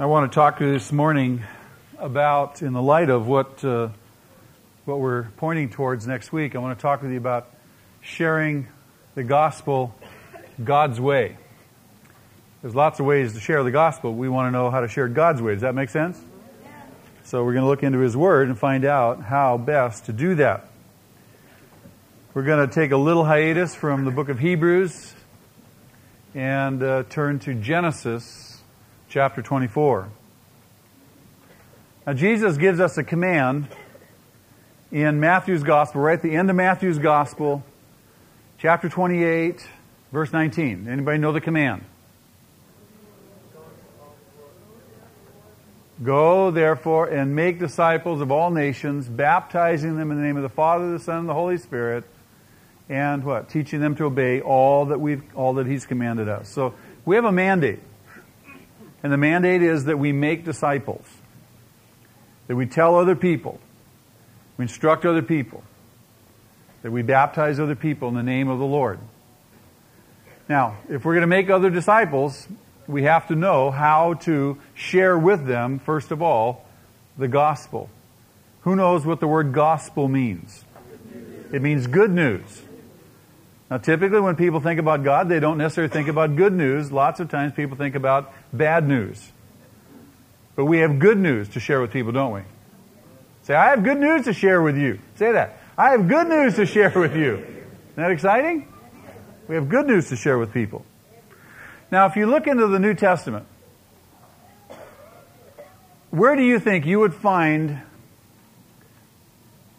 I want to talk to you this morning about, in the light of what uh, what we're pointing towards next week. I want to talk with you about sharing the gospel God's way. There's lots of ways to share the gospel. We want to know how to share God's way. Does that make sense? So we're going to look into His Word and find out how best to do that. We're going to take a little hiatus from the book of Hebrews and uh, turn to Genesis chapter 24. Now, Jesus gives us a command in Matthew's Gospel, right at the end of Matthew's Gospel, chapter 28, verse 19. Anybody know the command? Go, therefore, and make disciples of all nations, baptizing them in the name of the Father, the Son, and the Holy Spirit, and what? Teaching them to obey all that we've all that He's commanded us. So we have a mandate. And the mandate is that we make disciples, that we tell other people, we instruct other people, that we baptize other people in the name of the Lord. Now, if we're going to make other disciples, we have to know how to share with them, first of all, the gospel. Who knows what the word gospel means? It means good news. Now, typically, when people think about God, they don't necessarily think about good news. Lots of times, people think about bad news. But we have good news to share with people, don't we? Say, I have good news to share with you. Say that. I have good news to share with you. Isn't that exciting? We have good news to share with people. Now, if you look into the New Testament, where do you think you would find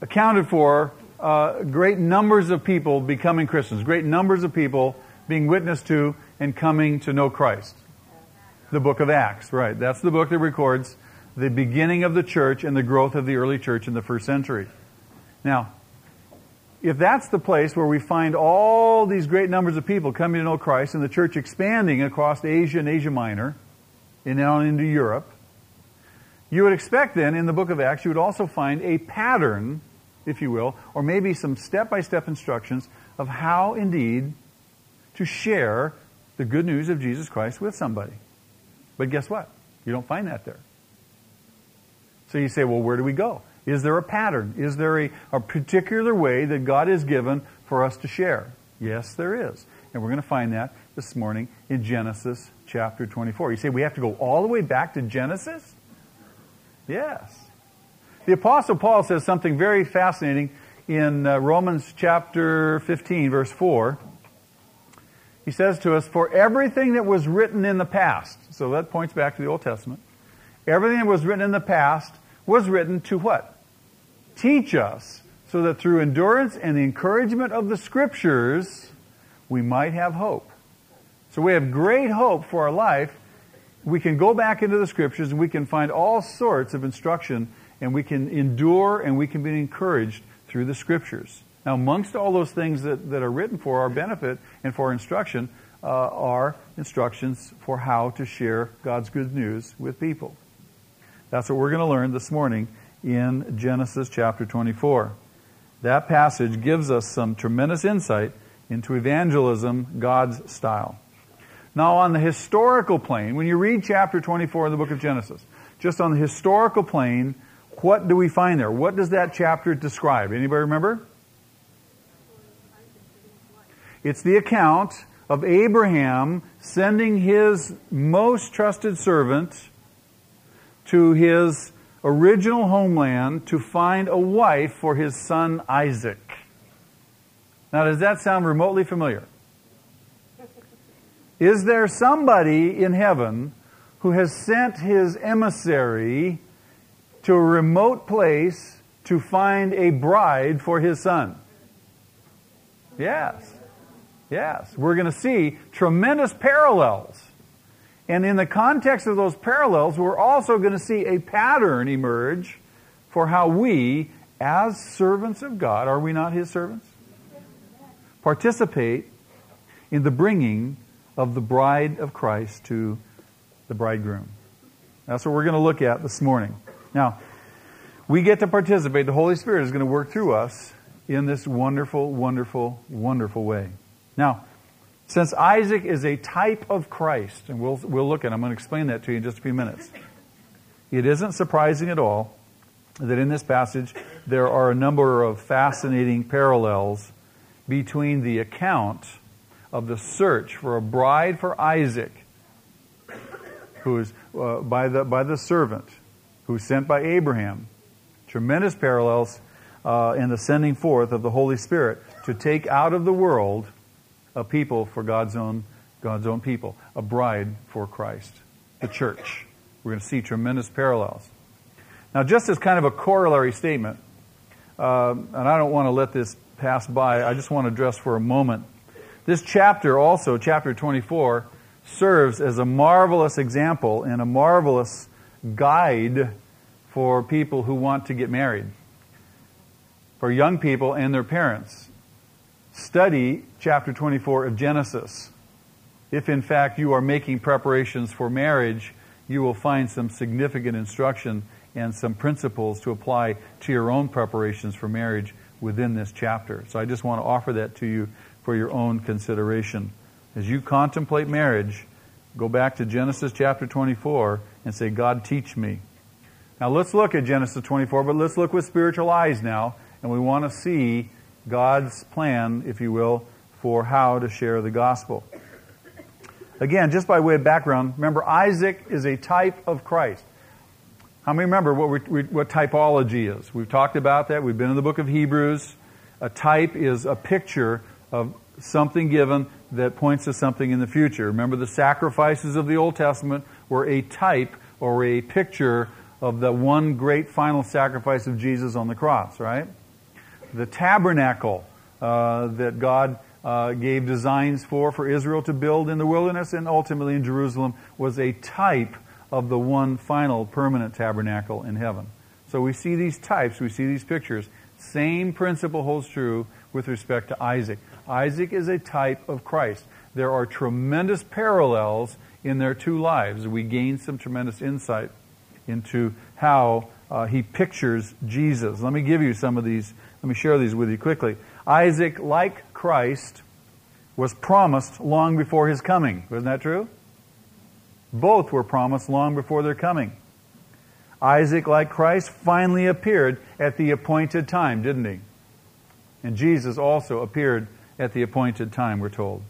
accounted for uh, great numbers of people becoming Christians, great numbers of people being witnessed to and coming to know Christ. The book of Acts, right. That's the book that records the beginning of the church and the growth of the early church in the first century. Now, if that's the place where we find all these great numbers of people coming to know Christ and the church expanding across Asia and Asia Minor and now into Europe, you would expect then in the book of Acts you would also find a pattern if you will, or maybe some step by step instructions of how indeed to share the good news of Jesus Christ with somebody. But guess what? You don't find that there. So you say, well, where do we go? Is there a pattern? Is there a, a particular way that God has given for us to share? Yes, there is. And we're going to find that this morning in Genesis chapter 24. You say we have to go all the way back to Genesis? Yes. The Apostle Paul says something very fascinating in uh, Romans chapter 15, verse 4. He says to us, For everything that was written in the past, so that points back to the Old Testament, everything that was written in the past was written to what? Teach us, so that through endurance and the encouragement of the Scriptures, we might have hope. So we have great hope for our life. We can go back into the Scriptures and we can find all sorts of instruction and we can endure and we can be encouraged through the scriptures. Now, amongst all those things that, that are written for our benefit and for instruction uh, are instructions for how to share God's good news with people. That's what we're going to learn this morning in Genesis chapter 24. That passage gives us some tremendous insight into evangelism, God's style. Now, on the historical plane, when you read chapter 24 in the book of Genesis, just on the historical plane, what do we find there? What does that chapter describe? Anybody remember? It's the account of Abraham sending his most trusted servant to his original homeland to find a wife for his son Isaac. Now, does that sound remotely familiar? Is there somebody in heaven who has sent his emissary to a remote place to find a bride for his son. Yes. Yes. We're going to see tremendous parallels. And in the context of those parallels, we're also going to see a pattern emerge for how we, as servants of God, are we not His servants? Participate in the bringing of the bride of Christ to the bridegroom. That's what we're going to look at this morning. Now, we get to participate. The Holy Spirit is going to work through us in this wonderful, wonderful, wonderful way. Now, Since Isaac is a type of Christ, and we'll, we'll look at it, I'm going to explain that to you in just a few minutes. It isn't surprising at all that in this passage there are a number of fascinating parallels between the account of the search for a bride for Isaac, who is uh, by, the, by the servant, who sent by Abraham. Tremendous parallels uh, in the sending forth of the Holy Spirit to take out of the world a people for God's own, God's own people, a bride for Christ, the church. We're going to see tremendous parallels. Now, just as kind of a corollary statement, uh, and I don't want to let this pass by, I just want to address for a moment. This chapter also, chapter 24, serves as a marvelous example and a marvelous guide for people who want to get married, for young people and their parents. Study chapter 24 of Genesis. If in fact you are making preparations for marriage, you will find some significant instruction and some principles to apply to your own preparations for marriage within this chapter. So I just want to offer that to you for your own consideration. As you contemplate marriage, go back to Genesis chapter 24 and say, God, teach me. Now let's look at Genesis 24, but let's look with spiritual eyes now, and we want to see God's plan, if you will, for how to share the gospel. Again, just by way of background, remember Isaac is a type of Christ. How many remember what, we, what typology is? We've talked about that. We've been in the book of Hebrews. A type is a picture of something given that points to something in the future. Remember, the sacrifices of the Old Testament were a type or a picture of the one great final sacrifice of Jesus on the cross, right? The tabernacle uh, that God uh, gave designs for for Israel to build in the wilderness and ultimately in Jerusalem was a type of the one final permanent tabernacle in heaven. So we see these types, we see these pictures. Same principle holds true with respect to Isaac. Isaac is a type of Christ. There are tremendous parallels in their two lives. We gain some tremendous insight into how uh, he pictures Jesus. Let me give you some of these. Let me share these with you quickly. Isaac, like Christ, was promised long before his coming. Wasn't that true? Both were promised long before their coming. Isaac, like Christ, finally appeared at the appointed time, didn't he? And Jesus also appeared at the appointed time, we're told.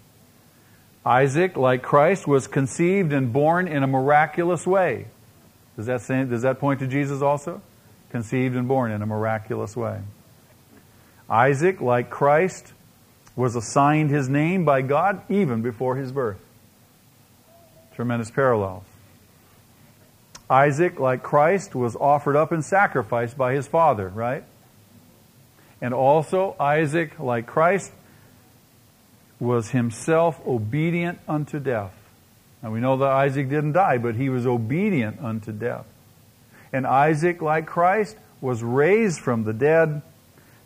Isaac, like Christ, was conceived and born in a miraculous way. Does that, say, does that point to Jesus also? Conceived and born in a miraculous way. Isaac, like Christ, was assigned his name by God even before his birth. Tremendous parallels. Isaac, like Christ, was offered up in sacrifice by his father, right? And also, Isaac, like Christ, was himself obedient unto death. Now we know that Isaac didn't die, but he was obedient unto death. And Isaac, like Christ, was raised from the dead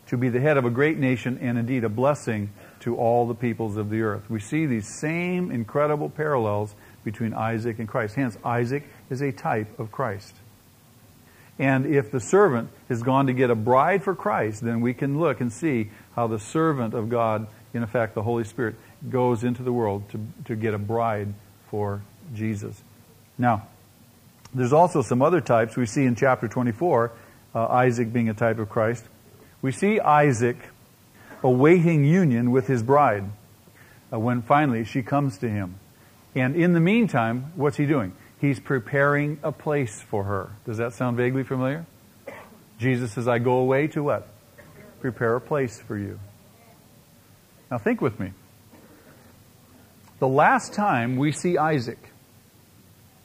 to be the head of a great nation and indeed a blessing to all the peoples of the earth. We see these same incredible parallels between Isaac and Christ. Hence, Isaac is a type of Christ. And if the servant has gone to get a bride for Christ, then we can look and see how the servant of God, in effect the Holy Spirit, goes into the world to, to get a bride for Jesus. Now, there's also some other types we see in chapter 24, uh, Isaac being a type of Christ. We see Isaac awaiting union with his bride uh, when finally she comes to him. And in the meantime, what's he doing? He's preparing a place for her. Does that sound vaguely familiar? Jesus says, I go away to what? Prepare a place for you. Now think with me. The last time we see Isaac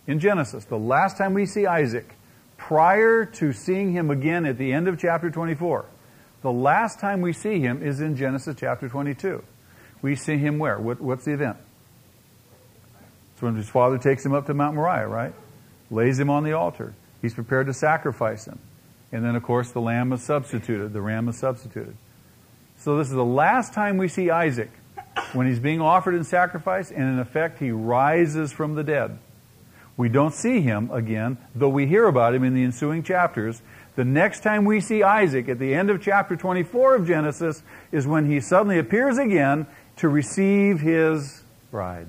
in Genesis, the last time we see Isaac, prior to seeing him again at the end of chapter 24, the last time we see him is in Genesis chapter 22. We see him where? What, what's the event? It's when his father takes him up to Mount Moriah, right? Lays him on the altar. He's prepared to sacrifice him. And then, of course, the lamb is substituted. The ram is substituted. So this is the last time we see Isaac when he's being offered in sacrifice, and in effect, he rises from the dead. We don't see him again, though we hear about him in the ensuing chapters, the next time we see Isaac at the end of chapter 24 of Genesis is when he suddenly appears again to receive his bride.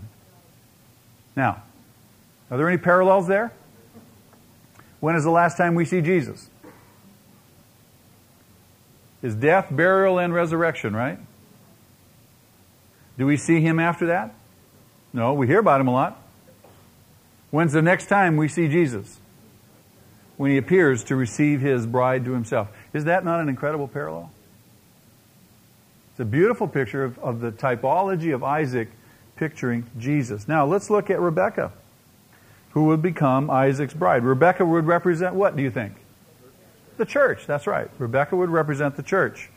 Now, are there any parallels there? When is the last time we see Jesus? His death, burial, and resurrection, right? Do we see him after that? No, we hear about him a lot. When's the next time we see Jesus? When he appears to receive his bride to himself. Is that not an incredible parallel? It's a beautiful picture of, of the typology of Isaac picturing Jesus. Now, let's look at Rebecca, who would become Isaac's bride. Rebecca would represent what, do you think? The church, that's right. Rebecca would represent the church,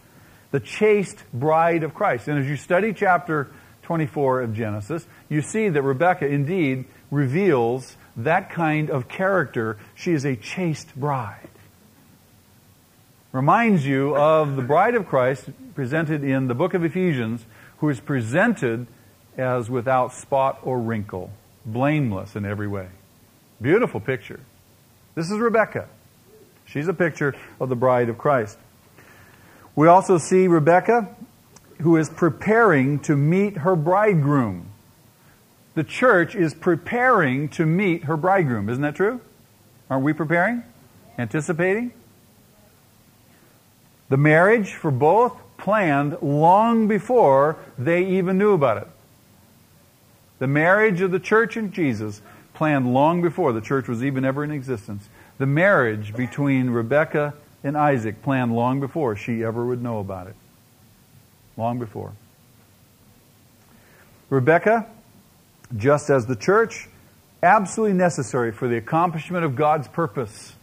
the chaste bride of Christ. And as you study chapter 24 of Genesis, you see that Rebecca indeed reveals that kind of character. She is a chaste bride. Reminds you of the bride of Christ presented in the book of Ephesians, who is presented as without spot or wrinkle, blameless in every way. Beautiful picture. This is Rebecca. She's a picture of the bride of Christ. We also see Rebecca, who is preparing to meet her bridegroom. The church is preparing to meet her bridegroom. Isn't that true? Aren't we preparing? Anticipating? The marriage for both planned long before they even knew about it. The marriage of the church and Jesus planned long before the church was even ever in existence. The marriage between Rebecca and Isaac planned long before she ever would know about it. Long before. Rebecca, just as the church, absolutely necessary for the accomplishment of God's purpose.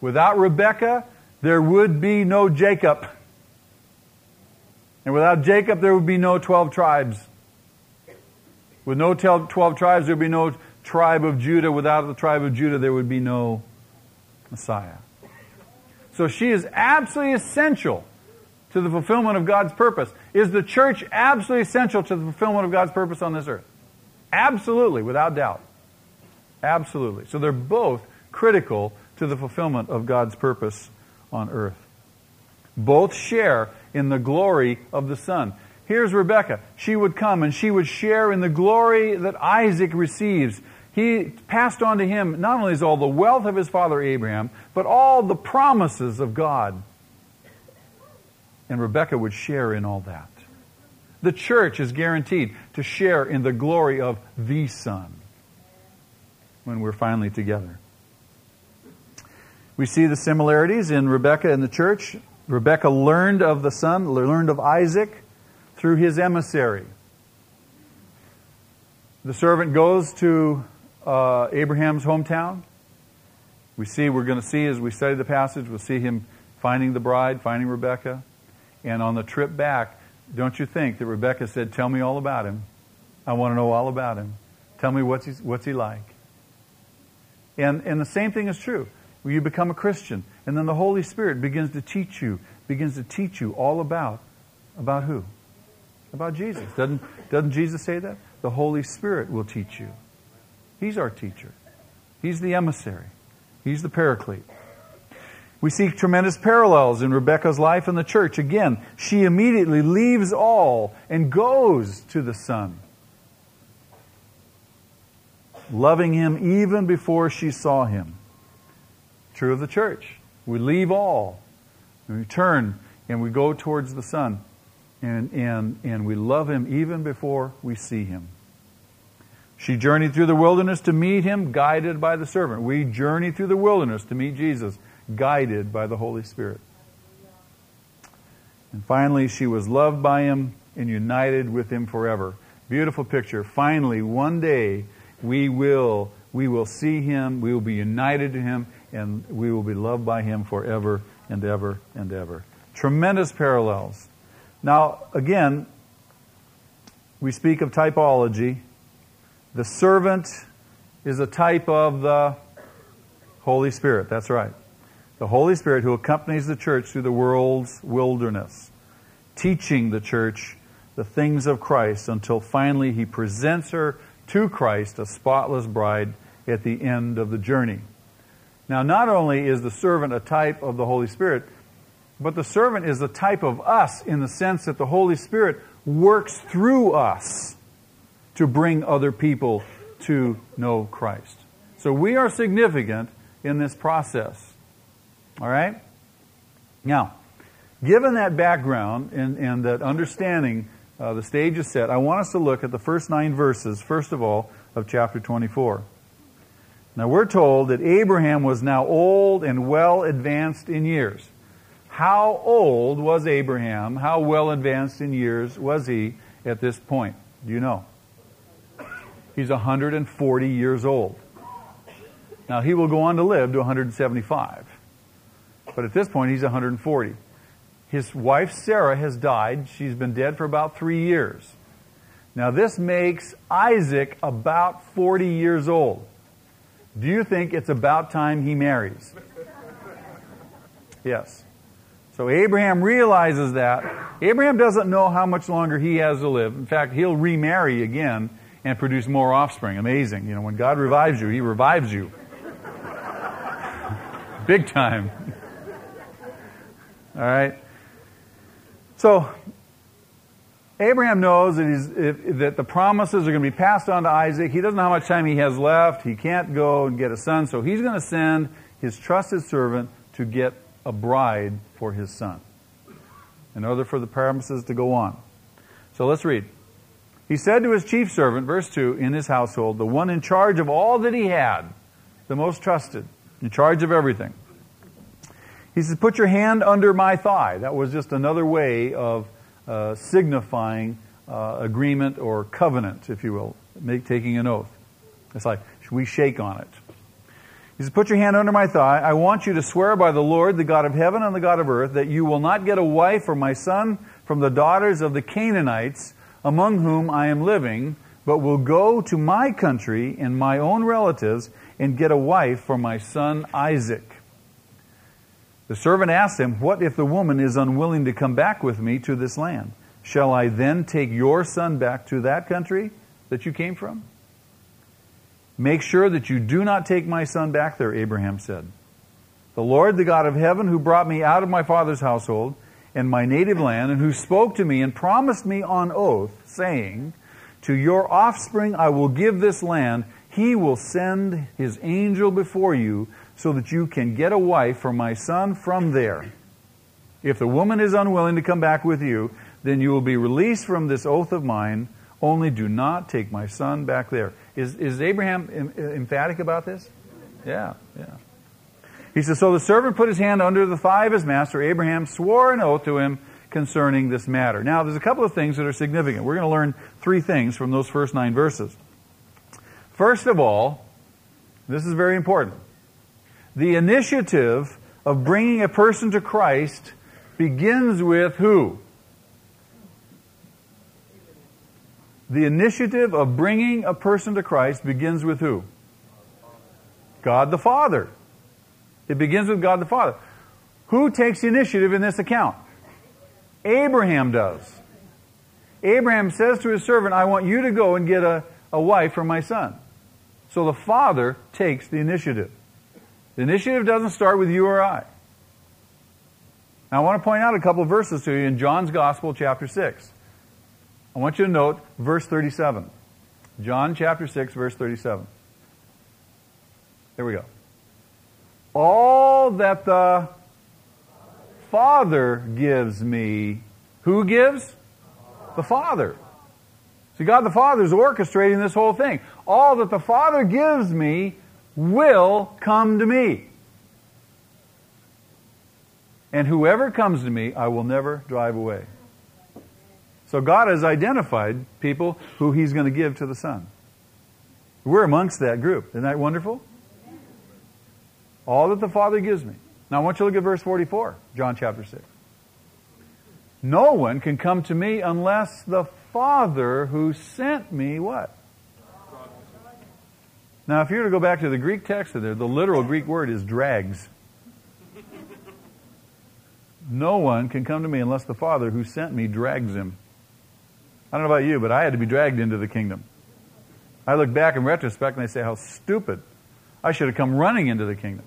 Without Rebecca, there would be no Jacob. And without Jacob, there would be no 12 tribes. With no 12 tribes, there would be no tribe of Judah. Without the tribe of Judah, there would be no Messiah. So she is absolutely essential to the fulfillment of God's purpose. Is the church absolutely essential to the fulfillment of God's purpose on this earth? Absolutely, without doubt. Absolutely. So they're both critical to the fulfillment of God's purpose on earth. Both share in the glory of the Son. Here's Rebecca. She would come and she would share in the glory that Isaac receives. He passed on to him not only all the wealth of his father Abraham, but all the promises of God. And Rebecca would share in all that. The church is guaranteed to share in the glory of the Son when we're finally together. We see the similarities in Rebecca and the church. Rebecca learned of the son, learned of Isaac through his emissary. The servant goes to uh, Abraham's hometown. We see, we're going to see as we study the passage, we'll see him finding the bride, finding Rebecca. And on the trip back, don't you think that Rebecca said, Tell me all about him? I want to know all about him. Tell me what's he, what's he like. And, and the same thing is true where you become a Christian. And then the Holy Spirit begins to teach you, begins to teach you all about, about who? About Jesus. Doesn't, doesn't Jesus say that? The Holy Spirit will teach you. He's our teacher. He's the emissary. He's the paraclete. We see tremendous parallels in Rebecca's life in the church. Again, she immediately leaves all and goes to the Son, loving him even before she saw him. True of the church. We leave all, and we turn, and we go towards the Son, and, and, and we love Him even before we see Him. She journeyed through the wilderness to meet Him, guided by the servant. We journey through the wilderness to meet Jesus, guided by the Holy Spirit. And finally, she was loved by Him and united with Him forever. Beautiful picture. Finally, one day, we will, we will see Him, we will be united to Him, and we will be loved by him forever and ever and ever. Tremendous parallels. Now, again, we speak of typology. The servant is a type of the Holy Spirit. That's right. The Holy Spirit who accompanies the church through the world's wilderness, teaching the church the things of Christ until finally he presents her to Christ, a spotless bride, at the end of the journey. Now, not only is the servant a type of the Holy Spirit, but the servant is a type of us in the sense that the Holy Spirit works through us to bring other people to know Christ. So we are significant in this process. All right? Now, given that background and, and that understanding, uh, the stage is set, I want us to look at the first nine verses, first of all, of chapter 24. Now, we're told that Abraham was now old and well advanced in years. How old was Abraham? How well advanced in years was he at this point? Do you know? He's 140 years old. Now, he will go on to live to 175. But at this point, he's 140. His wife, Sarah, has died. She's been dead for about three years. Now, this makes Isaac about 40 years old. Do you think it's about time he marries? Yes. So Abraham realizes that. Abraham doesn't know how much longer he has to live. In fact, he'll remarry again and produce more offspring. Amazing. You know, when God revives you, he revives you. Big time. All right? So, Abraham knows that, he's, if, that the promises are going to be passed on to Isaac. He doesn't know how much time he has left. He can't go and get a son, so he's going to send his trusted servant to get a bride for his son in order for the promises to go on. So let's read. He said to his chief servant, verse 2, in his household, the one in charge of all that he had, the most trusted, in charge of everything. He says, Put your hand under my thigh. That was just another way of uh, signifying uh, agreement or covenant, if you will, make, taking an oath. It's like we shake on it. He says, Put your hand under my thigh. I want you to swear by the Lord, the God of heaven and the God of earth, that you will not get a wife for my son from the daughters of the Canaanites among whom I am living, but will go to my country and my own relatives and get a wife for my son Isaac. The servant asked him, What if the woman is unwilling to come back with me to this land? Shall I then take your son back to that country that you came from? Make sure that you do not take my son back there, Abraham said. The Lord, the God of heaven, who brought me out of my father's household and my native land, and who spoke to me and promised me on oath, saying, To your offspring I will give this land, he will send his angel before you so that you can get a wife for my son from there. If the woman is unwilling to come back with you, then you will be released from this oath of mine. Only do not take my son back there. Is, is Abraham em- emphatic about this? Yeah, yeah. He says, So the servant put his hand under the thigh of his master. Abraham swore an oath to him concerning this matter. Now, there's a couple of things that are significant. We're going to learn three things from those first nine verses. First of all, this is very important. The initiative of bringing a person to Christ begins with who? The initiative of bringing a person to Christ begins with who? God the Father. It begins with God the Father. Who takes the initiative in this account? Abraham does. Abraham says to his servant, I want you to go and get a, a wife for my son. So the father takes the initiative. The initiative doesn't start with you or I. Now, I want to point out a couple verses to you in John's Gospel, chapter 6. I want you to note verse 37. John chapter 6, verse 37. There we go. All that the Father gives me, who gives? The Father. See, God the Father is orchestrating this whole thing. All that the Father gives me will come to me. And whoever comes to me, I will never drive away. So God has identified people who He's going to give to the Son. We're amongst that group. Isn't that wonderful? All that the Father gives me. Now I want you to look at verse 44, John chapter 6. No one can come to me unless the Father who sent me what? Now, if you were to go back to the Greek text there, the literal Greek word is drags. No one can come to me unless the Father who sent me drags him. I don't know about you, but I had to be dragged into the kingdom. I look back in retrospect and I say, how stupid. I should have come running into the kingdom.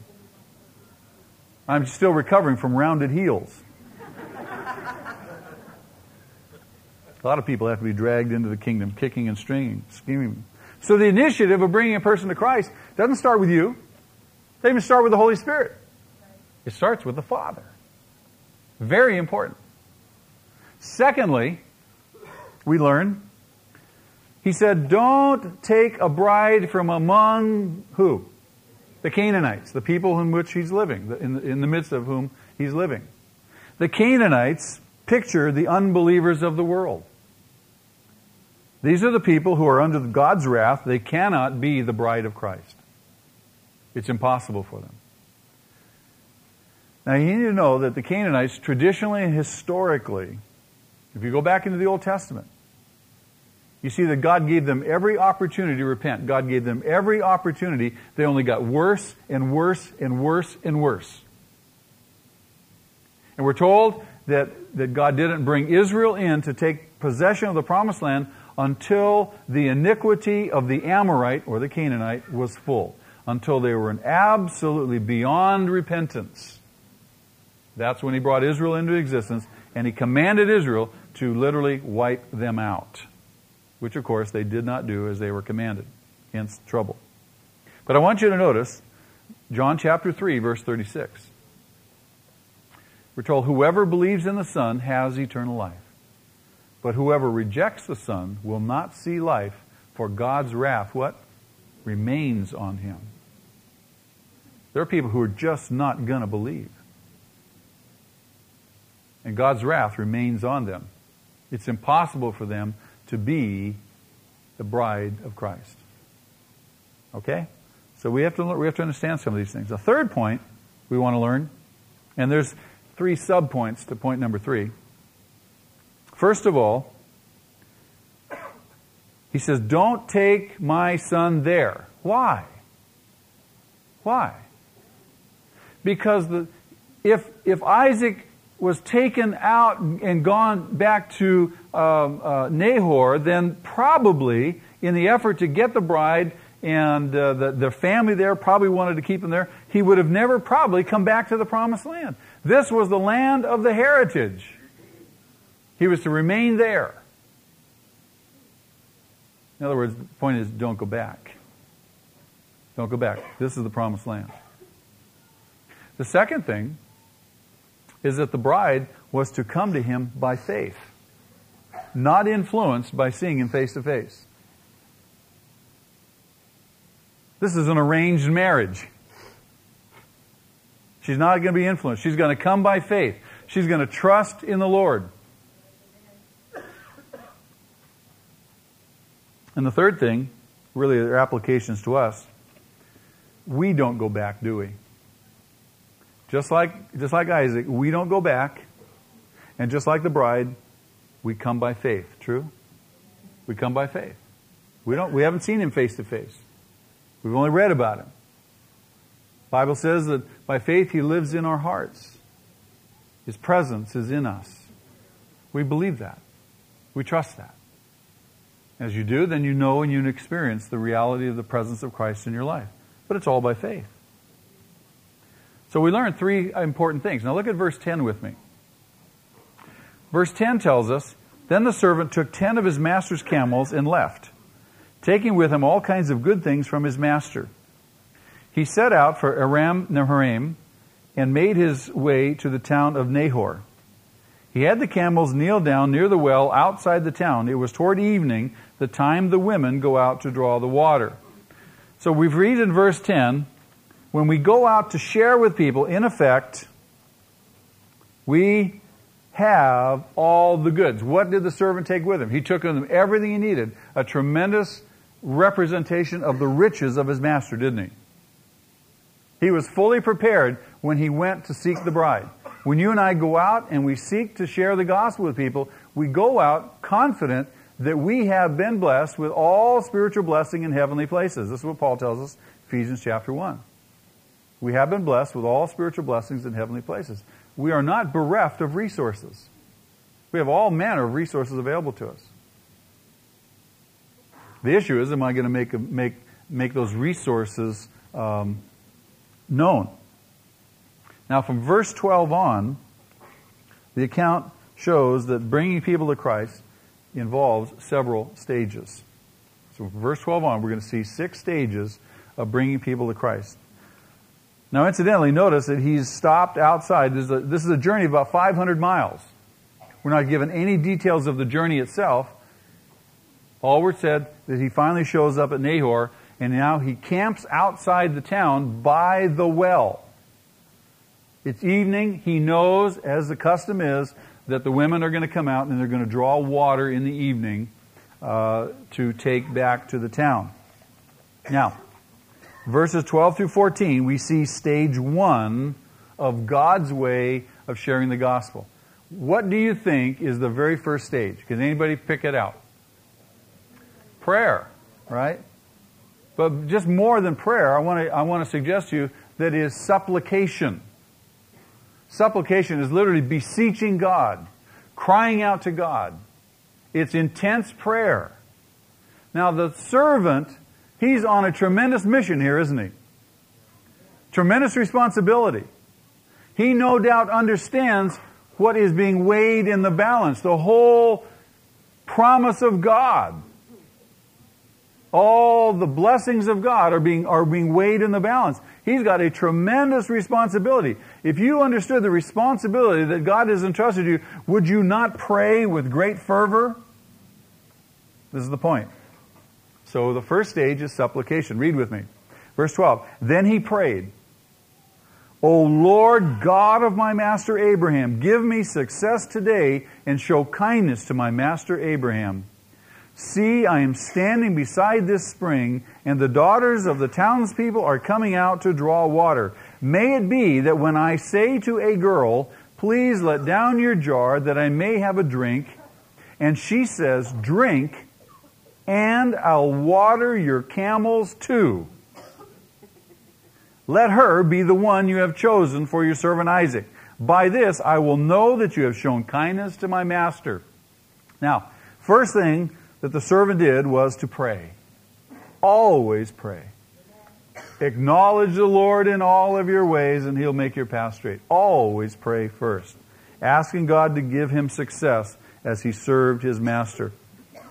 I'm still recovering from rounded heels. A lot of people have to be dragged into the kingdom, kicking and stringing, screaming. So the initiative of bringing a person to Christ doesn't start with you. They even start with the Holy Spirit. It starts with the Father. Very important. Secondly, we learn, he said, don't take a bride from among who? The Canaanites, the people in which he's living, in the, in the midst of whom he's living. The Canaanites picture the unbelievers of the world. These are the people who are under God's wrath. They cannot be the bride of Christ. It's impossible for them. Now you need to know that the Canaanites traditionally and historically, if you go back into the Old Testament, you see that God gave them every opportunity to repent. God gave them every opportunity. They only got worse and worse and worse and worse. And we're told that, that God didn't bring Israel in to take possession of the promised land until the iniquity of the Amorite or the Canaanite was full, until they were absolutely beyond repentance. That's when he brought Israel into existence and he commanded Israel to literally wipe them out, which of course they did not do as they were commanded, hence trouble. But I want you to notice John chapter 3 verse 36. We're told whoever believes in the Son has eternal life. But whoever rejects the Son will not see life, for God's wrath, what? Remains on him. There are people who are just not going to believe. And God's wrath remains on them. It's impossible for them to be the bride of Christ. Okay? So we have to, we have to understand some of these things. The third point we want to learn, and there's three subpoints to point number three. First of all, he says, Don't take my son there. Why? Why? Because the, if, if Isaac was taken out and gone back to um, uh, Nahor, then probably in the effort to get the bride and uh, the, the family there probably wanted to keep him there, he would have never probably come back to the promised land. This was the land of the heritage. He was to remain there. In other words, the point is don't go back. Don't go back. This is the promised land. The second thing is that the bride was to come to him by faith, not influenced by seeing him face to face. This is an arranged marriage. She's not going to be influenced. She's going to come by faith. She's going to trust in the Lord. And the third thing, really, their applications to us, we don't go back, do we? Just like, just like Isaac, we don't go back. And just like the bride, we come by faith. True? We come by faith. We, don't, we haven't seen him face to face. We've only read about him. Bible says that by faith he lives in our hearts. His presence is in us. We believe that. We trust that. As you do, then you know and you experience the reality of the presence of Christ in your life. But it's all by faith. So we learned three important things. Now look at verse 10 with me. Verse 10 tells us Then the servant took ten of his master's camels and left, taking with him all kinds of good things from his master. He set out for Aram Naharaim and made his way to the town of Nahor. He had the camels kneel down near the well outside the town. It was toward evening, the time the women go out to draw the water. So we've read in verse 10 when we go out to share with people, in effect, we have all the goods. What did the servant take with him? He took with him everything he needed, a tremendous representation of the riches of his master, didn't he? He was fully prepared when he went to seek the bride. When you and I go out and we seek to share the gospel with people, we go out confident that we have been blessed with all spiritual blessing in heavenly places. This is what Paul tells us, Ephesians chapter 1. We have been blessed with all spiritual blessings in heavenly places. We are not bereft of resources. We have all manner of resources available to us. The issue is, am I going to make, make, make those resources um, known? Now, from verse 12 on, the account shows that bringing people to Christ involves several stages. So, from verse 12 on, we're going to see six stages of bringing people to Christ. Now, incidentally, notice that he's stopped outside. This is a, this is a journey of about 500 miles. We're not given any details of the journey itself. All we're said that he finally shows up at Nahor, and now he camps outside the town by the well. It's evening. He knows, as the custom is, that the women are going to come out and they're going to draw water in the evening uh, to take back to the town. Now, verses 12 through 14, we see stage one of God's way of sharing the gospel. What do you think is the very first stage? Can anybody pick it out? Prayer, right? But just more than prayer, I want to, I want to suggest to you that is supplication. Supplication is literally beseeching God, crying out to God. It's intense prayer. Now, the servant, he's on a tremendous mission here, isn't he? Tremendous responsibility. He no doubt understands what is being weighed in the balance, the whole promise of God all the blessings of God are being, are being weighed in the balance. He's got a tremendous responsibility. If you understood the responsibility that God has entrusted you, would you not pray with great fervor? This is the point. So the first stage is supplication. Read with me. Verse 12. Then he prayed, O Lord God of my master Abraham, give me success today and show kindness to my master Abraham. See, I am standing beside this spring, and the daughters of the townspeople are coming out to draw water. May it be that when I say to a girl, Please let down your jar that I may have a drink, and she says, Drink, and I'll water your camels too. Let her be the one you have chosen for your servant Isaac. By this I will know that you have shown kindness to my master. Now, first thing that the servant did was to pray. Always pray. Acknowledge the Lord in all of your ways, and He'll make your path straight. Always pray first, asking God to give him success as he served his master.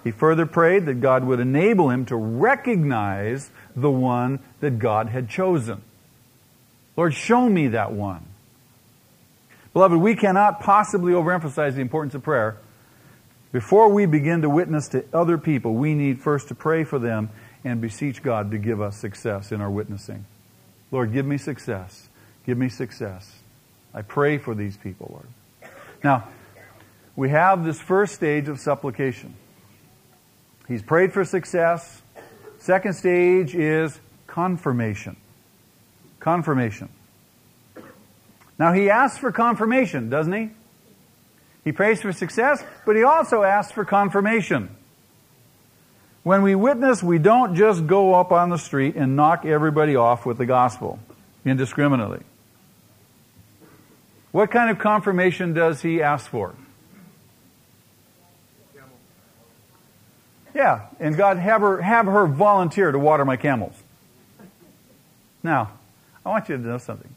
He further prayed that God would enable him to recognize the one that God had chosen. Lord, show me that one. Beloved, we cannot possibly overemphasize the importance of prayer before we begin to witness to other people, we need first to pray for them and beseech God to give us success in our witnessing. Lord, give me success. Give me success. I pray for these people, Lord. Now, we have this first stage of supplication. He's prayed for success. Second stage is confirmation. Confirmation. Now, he asks for confirmation, doesn't he? He prays for success, but he also asks for confirmation. When we witness, we don't just go up on the street and knock everybody off with the gospel indiscriminately. What kind of confirmation does he ask for? Yeah, and God have her have her volunteer to water my camels. Now, I want you to know something.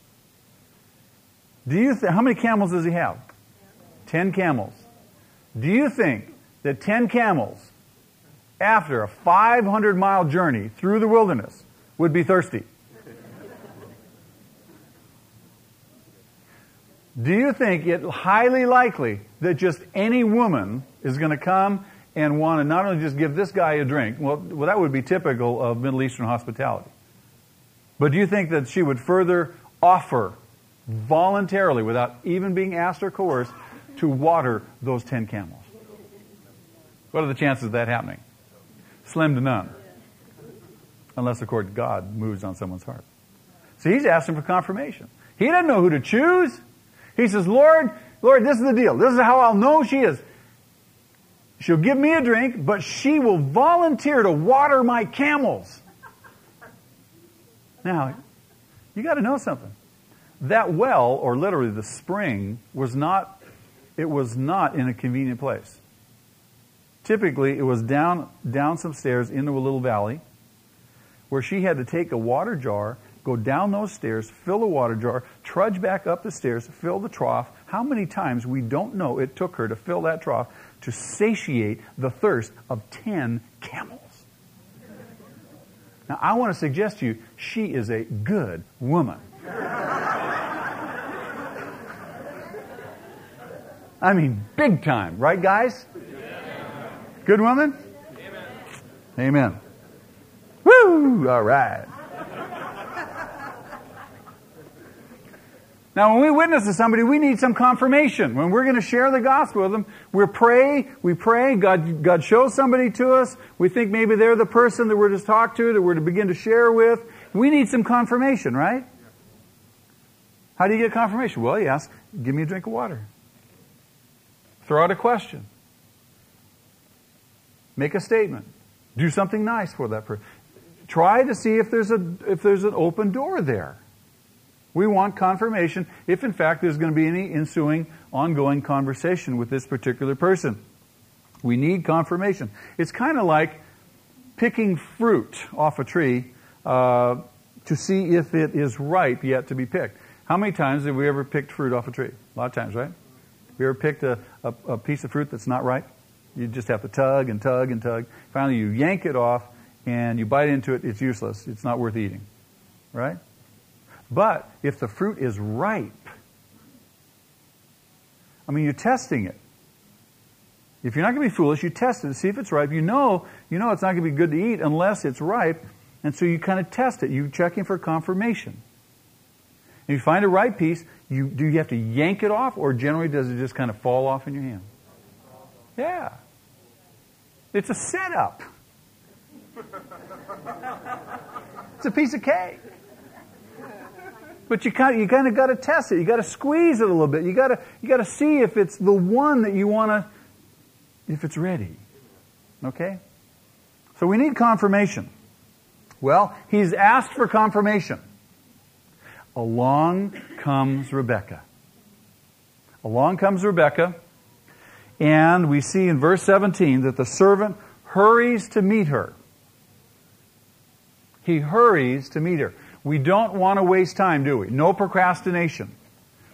Do you th- how many camels does he have? 10 camels. Do you think that 10 camels, after a 500 mile journey through the wilderness, would be thirsty? Do you think it highly likely that just any woman is going to come and want to not only just give this guy a drink, well, well, that would be typical of Middle Eastern hospitality. But do you think that she would further offer voluntarily, without even being asked or coerced, to water those 10 camels. What are the chances of that happening? Slim to none. Unless, of course, God moves on someone's heart. So he's asking for confirmation. He doesn't know who to choose. He says, Lord, Lord, this is the deal. This is how I'll know she is. She'll give me a drink, but she will volunteer to water my camels. Now, you got to know something. That well, or literally the spring, was not it was not in a convenient place. Typically, it was down, down some stairs into a little valley where she had to take a water jar, go down those stairs, fill the water jar, trudge back up the stairs, fill the trough. How many times we don't know it took her to fill that trough to satiate the thirst of 10 camels. Now, I want to suggest to you, she is a good woman. I mean, big time, right, guys? Good woman? Amen. Amen. Woo! All right. Now, when we witness to somebody, we need some confirmation. When we're going to share the gospel with them, we pray, we pray, God, God shows somebody to us. We think maybe they're the person that we're to talk to, that we're to begin to share with. We need some confirmation, right? How do you get confirmation? Well, you ask, give me a drink of water. Throw out a question. Make a statement. Do something nice for that person. Try to see if there's a if there's an open door there. We want confirmation if, in fact, there's going to be any ensuing, ongoing conversation with this particular person. We need confirmation. It's kind of like picking fruit off a tree uh, to see if it is ripe yet to be picked. How many times have we ever picked fruit off a tree? A lot of times, right? Have you ever picked a, a, a piece of fruit that's not ripe? You just have to tug and tug and tug. Finally, you yank it off and you bite into it. It's useless. It's not worth eating. Right? But if the fruit is ripe, I mean, you're testing it. If you're not going to be foolish, you test it to see if it's ripe. You know, you know it's not going to be good to eat unless it's ripe, and so you kind of test it. You're checking for confirmation. If you find a ripe piece, you, do you have to yank it off, or generally does it just kind of fall off in your hand? Yeah. It's a setup. It's a piece of cake. But you kind of, you kind of got to test it. You got to squeeze it a little bit. You got to you got to see if it's the one that you want to, if it's ready. Okay. So we need confirmation. Well, he's asked for confirmation. Along comes Rebekah. Along comes Rebekah, and we see in verse 17 that the servant hurries to meet her. He hurries to meet her. We don't want to waste time, do we? No procrastination.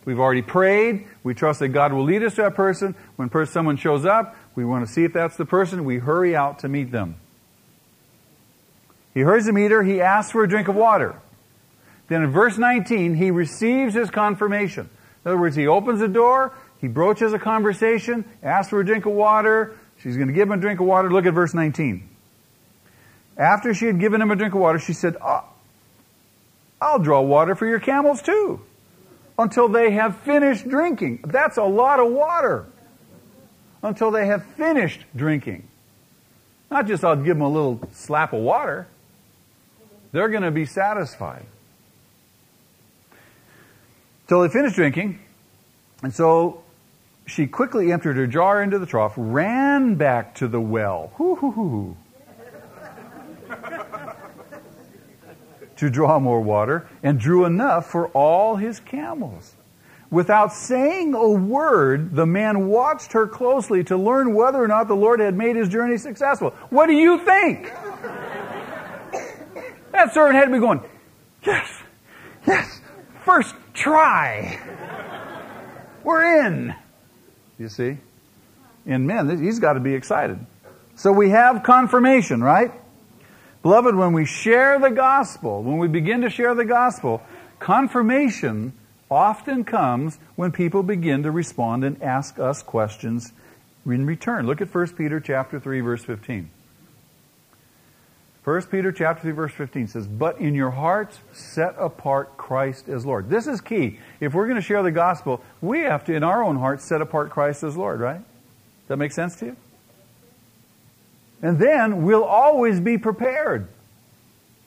We've already prayed. We trust that God will lead us to that person. When someone shows up, we want to see if that's the person. We hurry out to meet them. He hurries to meet her. He asks for a drink of water. Then in verse 19, he receives his confirmation. In other words, he opens the door, he broaches a conversation, asks for a drink of water. She's going to give him a drink of water. Look at verse 19. After she had given him a drink of water, she said, oh, I'll draw water for your camels too until they have finished drinking. That's a lot of water. Until they have finished drinking. Not just I'll give them a little slap of water. They're going to be satisfied. Till they finish drinking. And so she quickly emptied her jar into the trough, ran back to the well. Hoo, hoo, hoo. To draw more water and drew enough for all his camels. Without saying a word, the man watched her closely to learn whether or not the Lord had made his journey successful. What do you think? that servant had to be going, Yes, yes, first try. We're in. You see? In men, he's got to be excited. So we have confirmation, right? Beloved, when we share the gospel, when we begin to share the gospel, confirmation often comes when people begin to respond and ask us questions in return. Look at 1 Peter chapter 3 verse 15. 1 Peter chapter 3 verse 15 says, "But in your hearts set apart Christ as Lord." This is key. If we're going to share the gospel, we have to in our own hearts set apart Christ as Lord, right? Does that make sense to you? And then we'll always be prepared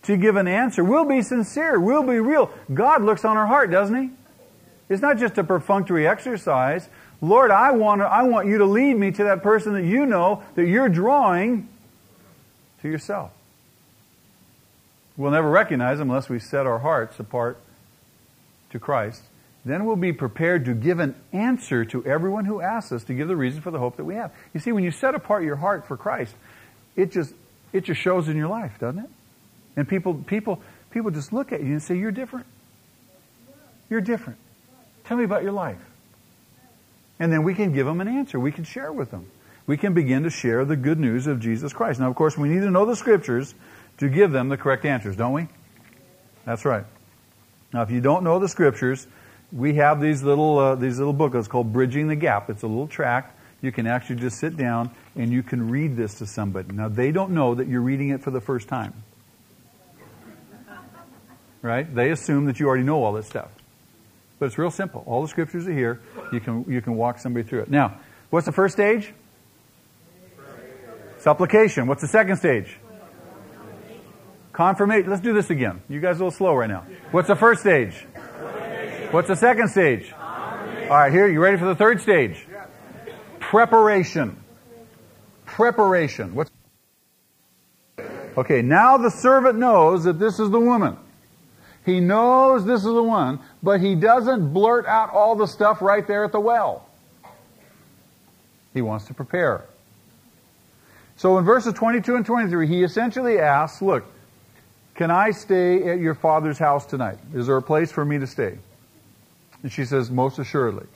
to give an answer. We'll be sincere. We'll be real. God looks on our heart, doesn't He? It's not just a perfunctory exercise. Lord, I want, to, I want you to lead me to that person that you know that you're drawing to yourself. We'll never recognize them unless we set our hearts apart to Christ. Then we'll be prepared to give an answer to everyone who asks us to give the reason for the hope that we have. You see, when you set apart your heart for Christ, it just it just shows in your life, doesn't it? And people people people just look at you and say, You're different. You're different. Tell me about your life. And then we can give them an answer. We can share with them. we can begin to share the good news of Jesus Christ. Now, of course, we need to know the scriptures to give them the correct answers, don't we? That's right. Now, if you don't know the scriptures, we have these little uh, these little booklets called Bridging the Gap. It's a little tract. You can actually just sit down and you can read this to somebody. Now, they don't know that you're reading it for the first time. Right? They assume that you already know all this stuff. But it's real simple. All the scriptures are here. You can, you can walk somebody through it. Now, what's the first stage? Supplication. What's the second stage? Confirmation. Let's do this again. You guys are a little slow right now. What's the first stage? What's the second stage? All right, here, you ready for the third stage? Preparation. Preparation. What's Okay, now the servant knows that this is the woman. He knows this is the one, but he doesn't blurt out all the stuff right there at the well. He wants to prepare. So in verses 22 and 23, he essentially asks, Look, can I stay at your father's house tonight? Is there a place for me to stay? And she says, Most assuredly.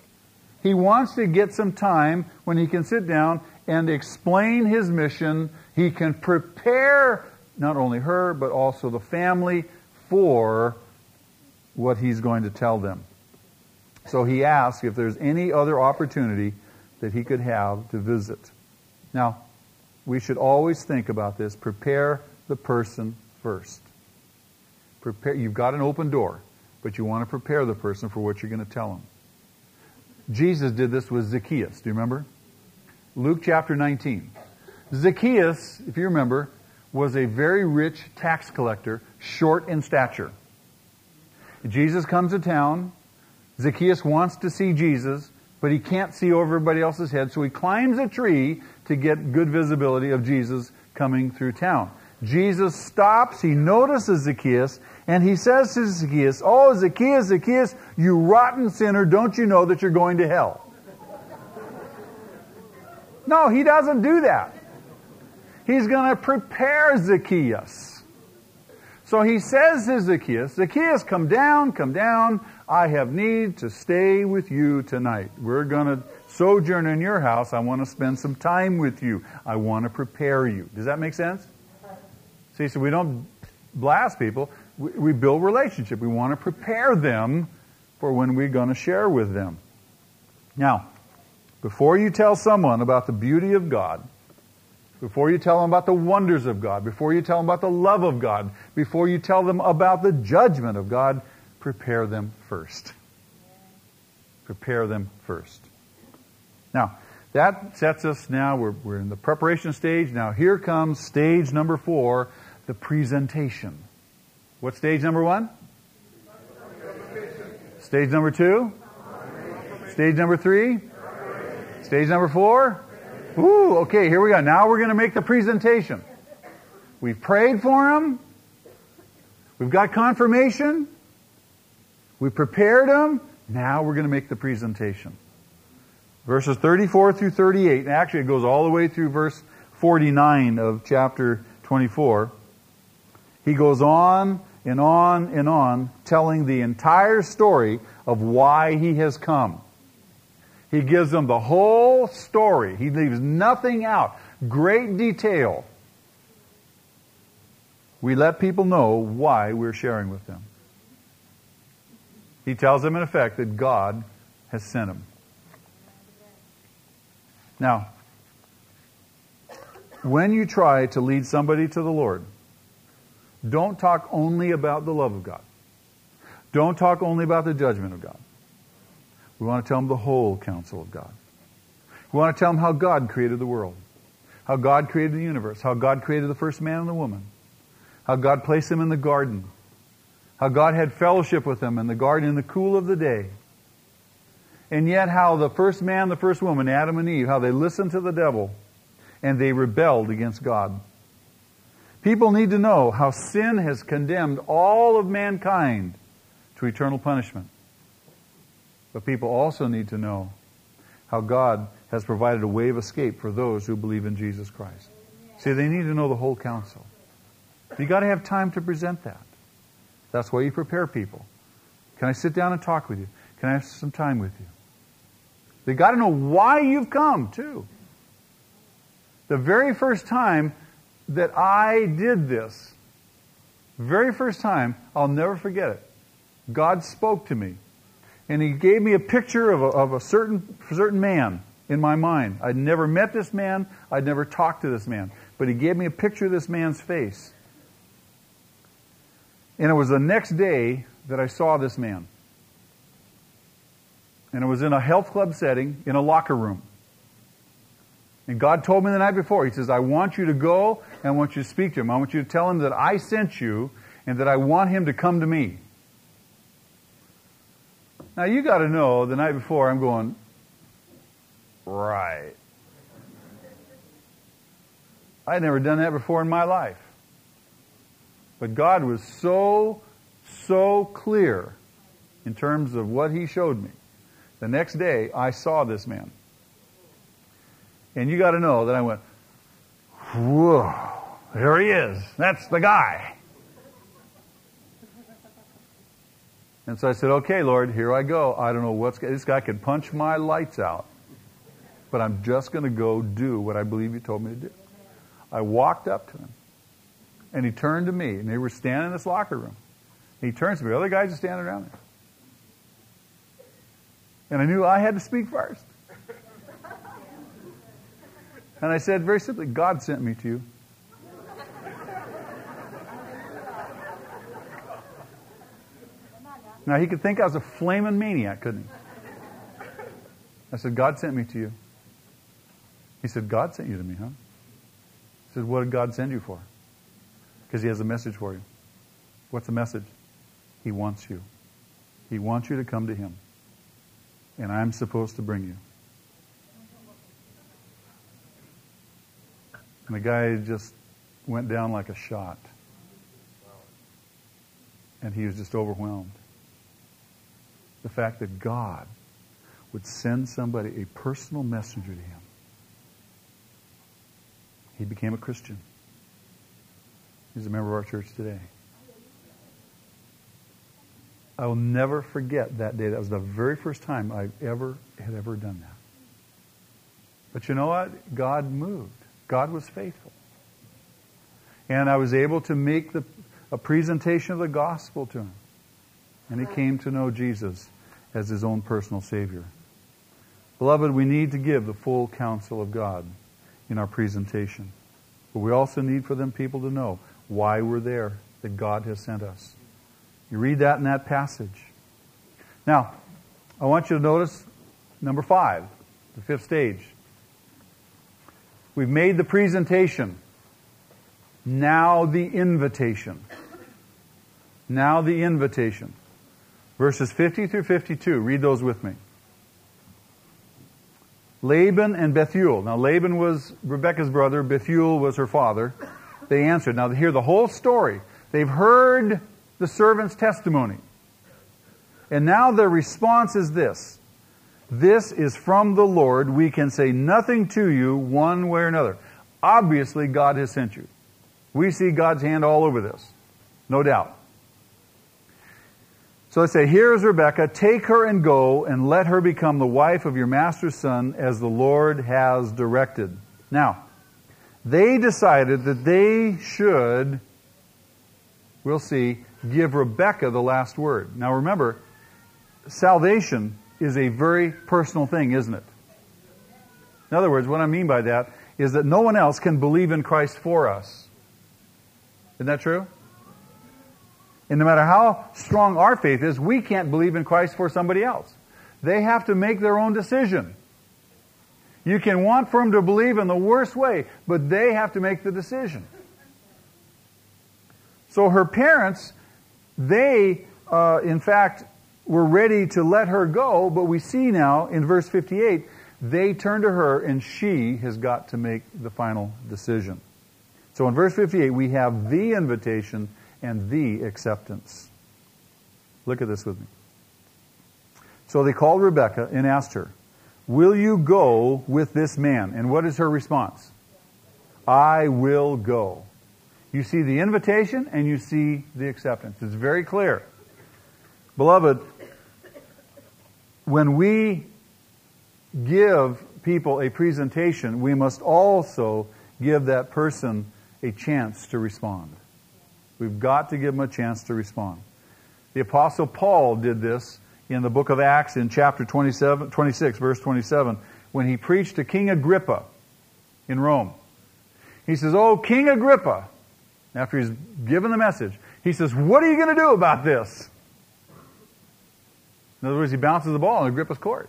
He wants to get some time when he can sit down and explain his mission. He can prepare not only her, but also the family for what he's going to tell them. So he asks if there's any other opportunity that he could have to visit. Now, we should always think about this. Prepare the person first. Prepare, you've got an open door, but you want to prepare the person for what you're going to tell them. Jesus did this with Zacchaeus. Do you remember? Luke chapter 19. Zacchaeus, if you remember, was a very rich tax collector, short in stature. Jesus comes to town. Zacchaeus wants to see Jesus, but he can't see over everybody else's head, so he climbs a tree to get good visibility of Jesus coming through town. Jesus stops, he notices Zacchaeus, and he says to Zacchaeus, Oh, Zacchaeus, Zacchaeus, you rotten sinner, don't you know that you're going to hell? No, he doesn't do that. He's going to prepare Zacchaeus. So he says to Zacchaeus, Zacchaeus, come down, come down. I have need to stay with you tonight. We're going to sojourn in your house. I want to spend some time with you. I want to prepare you. Does that make sense? See, so we don't blast people. We, we build relationship. We want to prepare them for when we're going to share with them. Now, before you tell someone about the beauty of God, before you tell them about the wonders of God, before you tell them about the love of God, before you tell them about the judgment of God, prepare them first. Prepare them first. Now, that sets us now, we're, we're in the preparation stage. Now, here comes stage number four, the presentation. What stage number one? Stage number two? Stage number three? Stage number four? Ooh, okay, here we go. Now we're going to make the presentation. We've prayed for him. We've got confirmation. We prepared him. Now we're going to make the presentation. Verses 34 through 38. And actually, it goes all the way through verse 49 of chapter 24. He goes on and on and on, telling the entire story of why he has come. He gives them the whole story. He leaves nothing out. Great detail. We let people know why we're sharing with them. He tells them, in effect, that God has sent him. Now, when you try to lead somebody to the Lord, don't talk only about the love of God. Don't talk only about the judgment of God. We want to tell them the whole counsel of God. We want to tell them how God created the world, how God created the universe, how God created the first man and the woman, how God placed them in the garden, how God had fellowship with them in the garden in the cool of the day. And yet how the first man, the first woman, Adam and Eve, how they listened to the devil and they rebelled against God. People need to know how sin has condemned all of mankind to eternal punishment. But people also need to know how God has provided a way of escape for those who believe in Jesus Christ. See, they need to know the whole counsel. You've got to have time to present that. That's why you prepare people. Can I sit down and talk with you? Can I have some time with you? They got to know why you've come, too. The very first time that I did this, very first time, I'll never forget it. God spoke to me. And he gave me a picture of a, of a certain, certain man in my mind. I'd never met this man. I'd never talked to this man. But he gave me a picture of this man's face. And it was the next day that I saw this man. And it was in a health club setting in a locker room. And God told me the night before, He says, I want you to go and I want you to speak to him. I want you to tell him that I sent you and that I want him to come to me. Now you got to know the night before I'm going, right. I'd never done that before in my life. But God was so, so clear in terms of what He showed me. The next day, I saw this man. And you got to know that I went, whoa, there he is. That's the guy. And so I said, okay, Lord, here I go. I don't know what's, gonna this guy could punch my lights out, but I'm just going to go do what I believe you told me to do. I walked up to him, and he turned to me, and they were standing in this locker room. He turns to me, other guys are standing around me. And I knew I had to speak first. And I said very simply, God sent me to you. Now he could think I was a flaming maniac, couldn't he? I said, God sent me to you. He said, God sent you to me, huh? I said, What did God send you for? Because he has a message for you. What's the message? He wants you. He wants you to come to him. And I'm supposed to bring you. And the guy just went down like a shot. And he was just overwhelmed. The fact that God would send somebody a personal messenger to him. He became a Christian. He's a member of our church today. I will never forget that day. That was the very first time I ever had ever done that. But you know what? God moved. God was faithful. And I was able to make the, a presentation of the gospel to him. And he came to know Jesus as his own personal Savior. Beloved, we need to give the full counsel of God in our presentation. But we also need for them people to know why we're there, that God has sent us. You read that in that passage. Now, I want you to notice number five, the fifth stage. We've made the presentation. Now the invitation. Now the invitation. Verses 50 through 52. Read those with me. Laban and Bethuel. Now Laban was Rebekah's brother, Bethuel was her father. They answered. Now hear the whole story. They've heard the servant's testimony. And now their response is this. This is from the Lord. We can say nothing to you one way or another. Obviously, God has sent you. We see God's hand all over this. No doubt. So let's say, Here is Rebekah. Take her and go, and let her become the wife of your master's son, as the Lord has directed. Now, they decided that they should, we'll see, give Rebekah the last word. Now remember, salvation is a very personal thing, isn't it? In other words, what I mean by that is that no one else can believe in Christ for us. Isn't that true? And no matter how strong our faith is, we can't believe in Christ for somebody else. They have to make their own decision. You can want for them to believe in the worst way, but they have to make the decision. So her parents, they, uh, in fact, were ready to let her go, but we see now in verse 58, they turn to her and she has got to make the final decision. So in verse 58, we have the invitation and the acceptance. Look at this with me. So they called Rebekah and asked her, Will you go with this man? And what is her response? I will go. You see the invitation and you see the acceptance. It's very clear. Beloved, when we give people a presentation, we must also give that person a chance to respond. We've got to give them a chance to respond. The Apostle Paul did this in the book of Acts in chapter 27, 26, verse 27, when he preached to King Agrippa in Rome. He says, Oh, King Agrippa, after he's given the message, he says, What are you going to do about this? In other words, he bounces the ball in Agrippa's court.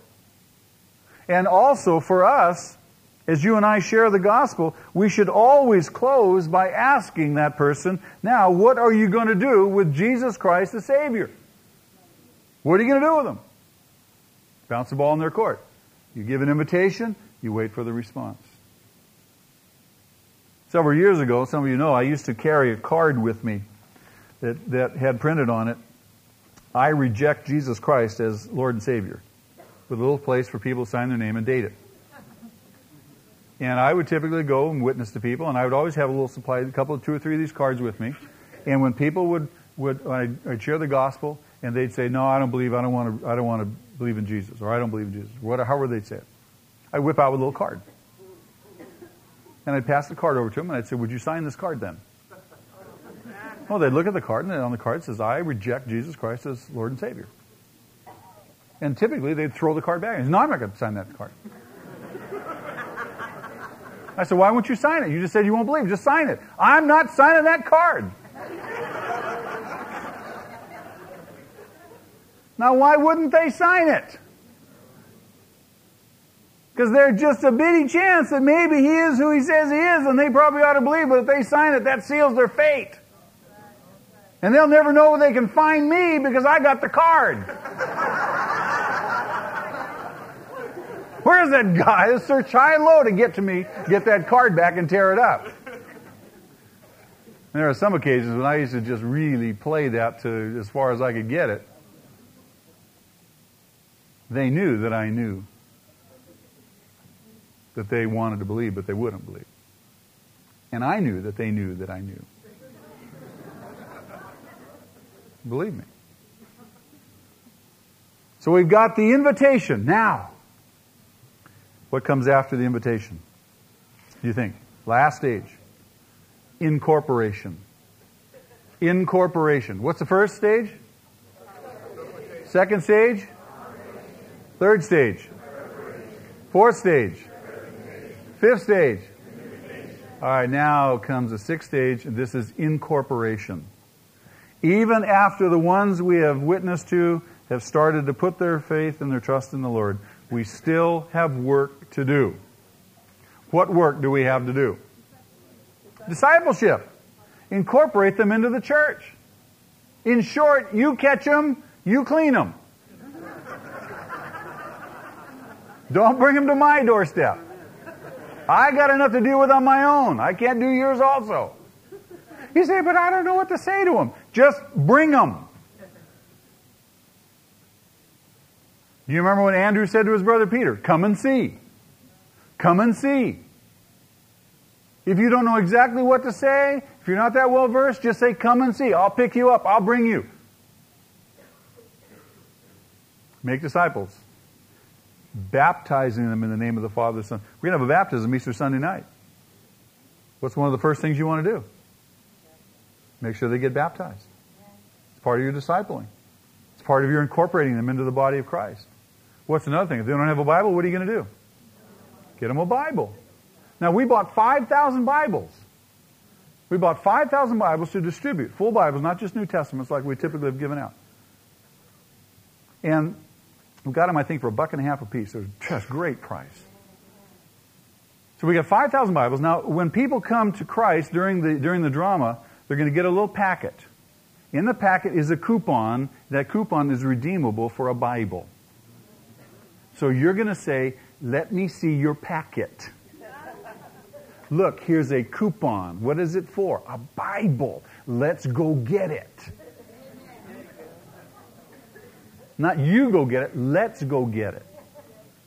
And also for us, as you and I share the gospel, we should always close by asking that person, now, what are you going to do with Jesus Christ the Savior? What are you going to do with him? Bounce the ball in their court. You give an invitation, you wait for the response. Several years ago, some of you know, I used to carry a card with me that, that had printed on it, I reject Jesus Christ as Lord and Savior, with a little place for people to sign their name and date it. And I would typically go and witness to people, and I would always have a little supply, a couple of two or three of these cards with me. And when people would, would I'd, I'd share the gospel, and they'd say, "No, I don't believe. I don't want to. I don't want to believe in Jesus, or I don't believe in Jesus." What, however they'd say it, I'd whip out a little card, and I'd pass the card over to them, and I'd say, "Would you sign this card then?" Well, they'd look at the card, and on the card it says, "I reject Jesus Christ as Lord and Savior." And typically, they'd throw the card back. And say, "No, I'm not going to sign that card." I said, why won't you sign it? You just said you won't believe. Just sign it. I'm not signing that card. now, why wouldn't they sign it? Because there's just a bitty chance that maybe he is who he says he is, and they probably ought to believe, but if they sign it, that seals their fate. And they'll never know where they can find me because I got the card. Where's that guy? Search high and low to get to me, get that card back and tear it up. And there are some occasions when I used to just really play that to as far as I could get it. They knew that I knew that they wanted to believe, but they wouldn't believe. And I knew that they knew that I knew. Believe me. So we've got the invitation now. What comes after the invitation? Do you think? Last stage. Incorporation. Incorporation. What's the first stage? Second stage? Third stage? Fourth stage? Fifth stage? All right, now comes the sixth stage, and this is incorporation. Even after the ones we have witnessed to have started to put their faith and their trust in the Lord, we still have work to do. What work do we have to do? Discipleship. Incorporate them into the church. In short, you catch them, you clean them. Don't bring them to my doorstep. I got enough to deal with on my own. I can't do yours also. You say, but I don't know what to say to them. Just bring them. You remember what Andrew said to his brother Peter? Come and see. Come and see. If you don't know exactly what to say, if you're not that well versed, just say, Come and see. I'll pick you up. I'll bring you. Make disciples. Baptizing them in the name of the Father, the Son. We're going to have a baptism Easter Sunday night. What's one of the first things you want to do? Make sure they get baptized. It's part of your discipling. It's part of your incorporating them into the body of Christ. What's another thing? If they don't have a Bible, what are you going to do? Get them a Bible. Now, we bought 5,000 Bibles. We bought 5,000 Bibles to distribute, full Bibles, not just New Testaments like we typically have given out. And we got them, I think, for a buck and a half a piece. Was just great price. So we got 5,000 Bibles. Now, when people come to Christ during the, during the drama, they're going to get a little packet. In the packet is a coupon. That coupon is redeemable for a Bible. So you're going to say, let me see your packet. Look, here's a coupon. What is it for? A Bible. Let's go get it. Not you go get it, let's go get it.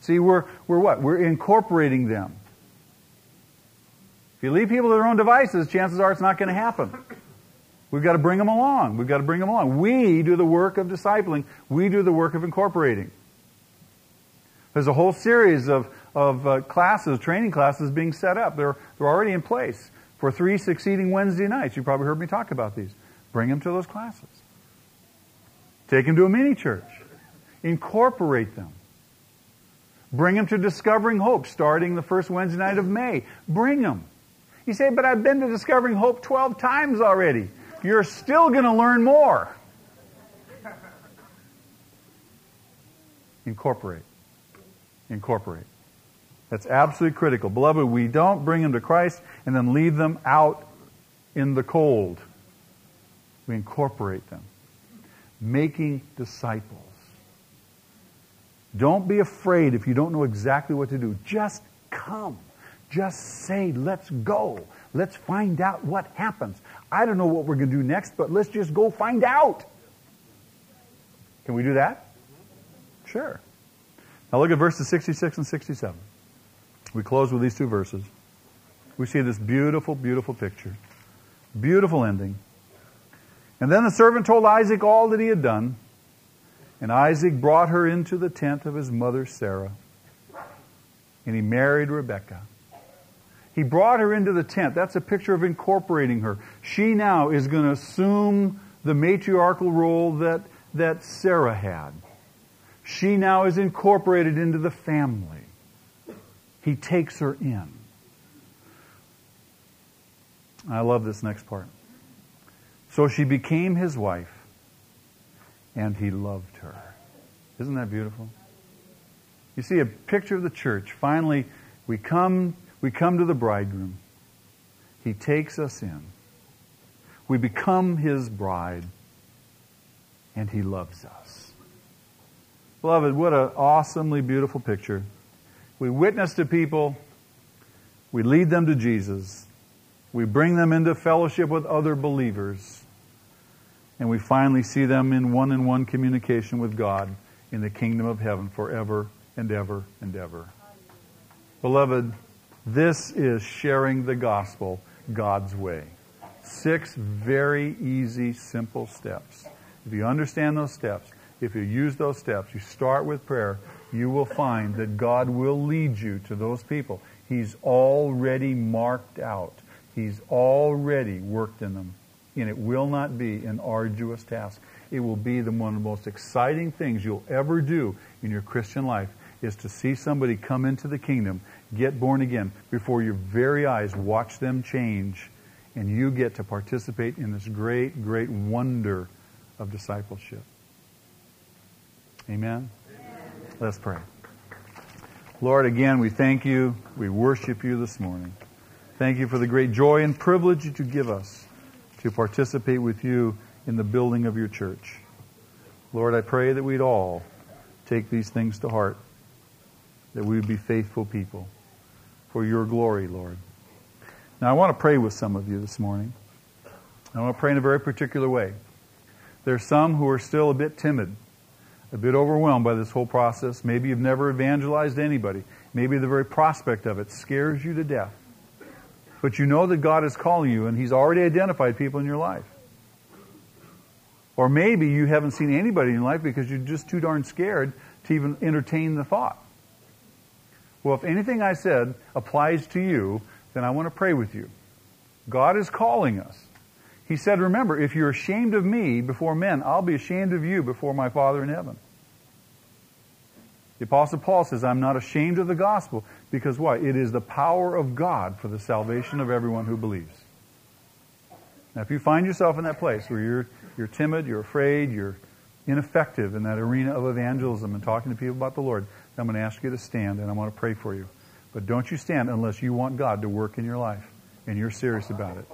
See, we're, we're what? We're incorporating them. If you leave people to their own devices, chances are it's not going to happen. We've got to bring them along. We've got to bring them along. We do the work of discipling. We do the work of incorporating. There's a whole series of, of uh, classes, training classes being set up. They're, they're already in place for three succeeding Wednesday nights. You probably heard me talk about these. Bring them to those classes. Take them to a mini church. Incorporate them. Bring them to Discovering Hope starting the first Wednesday night of May. Bring them. You say, but I've been to Discovering Hope 12 times already. You're still going to learn more. Incorporate. Incorporate. That's absolutely critical. Beloved, we don't bring them to Christ and then leave them out in the cold. We incorporate them. Making disciples. Don't be afraid if you don't know exactly what to do. Just come. Just say, let's go. Let's find out what happens. I don't know what we're going to do next, but let's just go find out. Can we do that? Sure. Now look at verses 66 and 67. We close with these two verses. We see this beautiful, beautiful picture. Beautiful ending. And then the servant told Isaac all that he had done. And Isaac brought her into the tent of his mother Sarah. And he married Rebekah. He brought her into the tent. That's a picture of incorporating her. She now is going to assume the matriarchal role that, that Sarah had. She now is incorporated into the family. He takes her in. I love this next part. So she became his wife, and he loved her. Isn't that beautiful? You see a picture of the church. Finally, we come, we come to the bridegroom. He takes us in. We become his bride, and he loves us. Beloved, what an awesomely beautiful picture. We witness to people. We lead them to Jesus. We bring them into fellowship with other believers. And we finally see them in one on one communication with God in the kingdom of heaven forever and ever and ever. Beloved, this is sharing the gospel God's way. Six very easy, simple steps. If you understand those steps, if you use those steps, you start with prayer, you will find that God will lead you to those people. He's already marked out. He's already worked in them. And it will not be an arduous task. It will be the one of the most exciting things you'll ever do in your Christian life is to see somebody come into the kingdom, get born again, before your very eyes, watch them change, and you get to participate in this great, great wonder of discipleship. Amen? Let's pray. Lord, again, we thank you. We worship you this morning. Thank you for the great joy and privilege that you give us to participate with you in the building of your church. Lord, I pray that we'd all take these things to heart, that we would be faithful people for your glory, Lord. Now, I want to pray with some of you this morning. I want to pray in a very particular way. There's some who are still a bit timid a bit overwhelmed by this whole process. Maybe you've never evangelized anybody. Maybe the very prospect of it scares you to death. But you know that God is calling you and He's already identified people in your life. Or maybe you haven't seen anybody in your life because you're just too darn scared to even entertain the thought. Well, if anything I said applies to you, then I want to pray with you. God is calling us. He said, Remember, if you're ashamed of me before men, I'll be ashamed of you before my Father in heaven. The Apostle Paul says, I'm not ashamed of the gospel because why? It is the power of God for the salvation of everyone who believes. Now, if you find yourself in that place where you're, you're timid, you're afraid, you're ineffective in that arena of evangelism and talking to people about the Lord, I'm going to ask you to stand and I want to pray for you. But don't you stand unless you want God to work in your life and you're serious about it.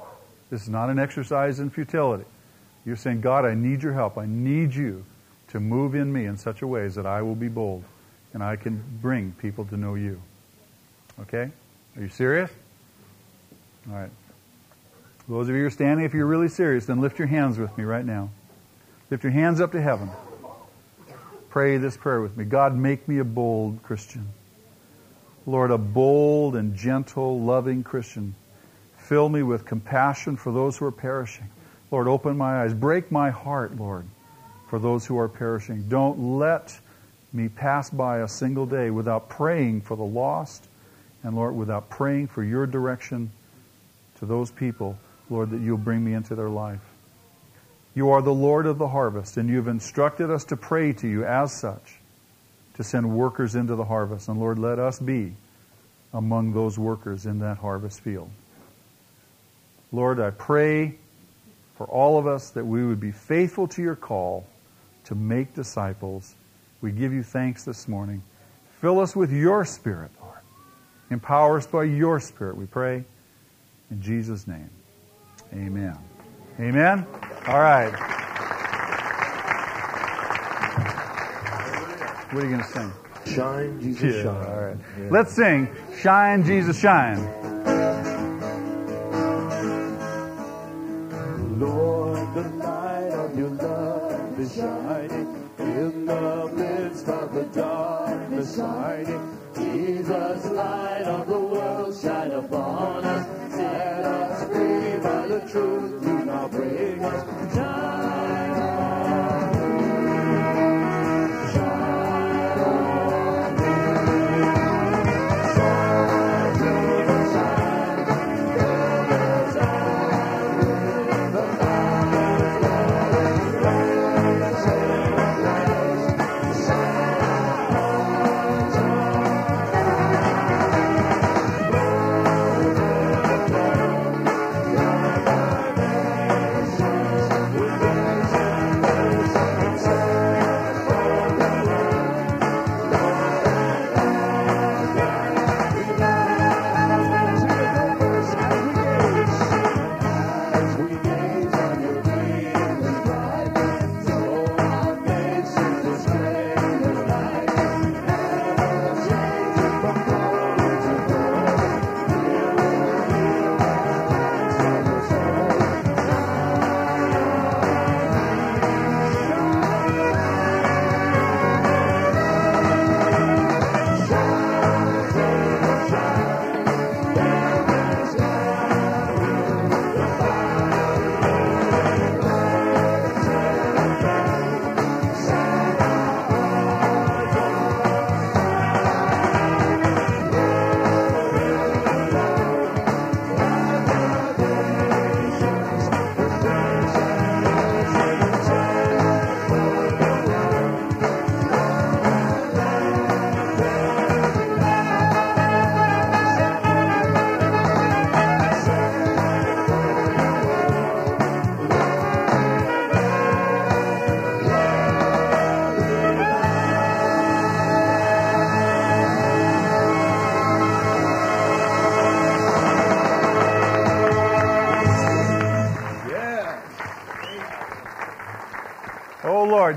This is not an exercise in futility. You're saying, God, I need your help. I need you to move in me in such a way that I will be bold and I can bring people to know you. Okay? Are you serious? All right. Those of you who are standing, if you're really serious, then lift your hands with me right now. Lift your hands up to heaven. Pray this prayer with me. God, make me a bold Christian. Lord, a bold and gentle, loving Christian Fill me with compassion for those who are perishing. Lord, open my eyes. Break my heart, Lord, for those who are perishing. Don't let me pass by a single day without praying for the lost and, Lord, without praying for your direction to those people, Lord, that you'll bring me into their life. You are the Lord of the harvest, and you've instructed us to pray to you as such, to send workers into the harvest. And Lord, let us be among those workers in that harvest field. Lord, I pray for all of us that we would be faithful to your call to make disciples. We give you thanks this morning. Fill us with your Spirit, Lord. Empower us by your Spirit, we pray. In Jesus' name. Amen. Amen? All right. What are you going to sing? Shine, Jesus, Yeah, shine. all right. Yeah. Let's sing Shine, Jesus, Shine.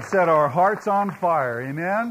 Set our hearts on fire. Amen.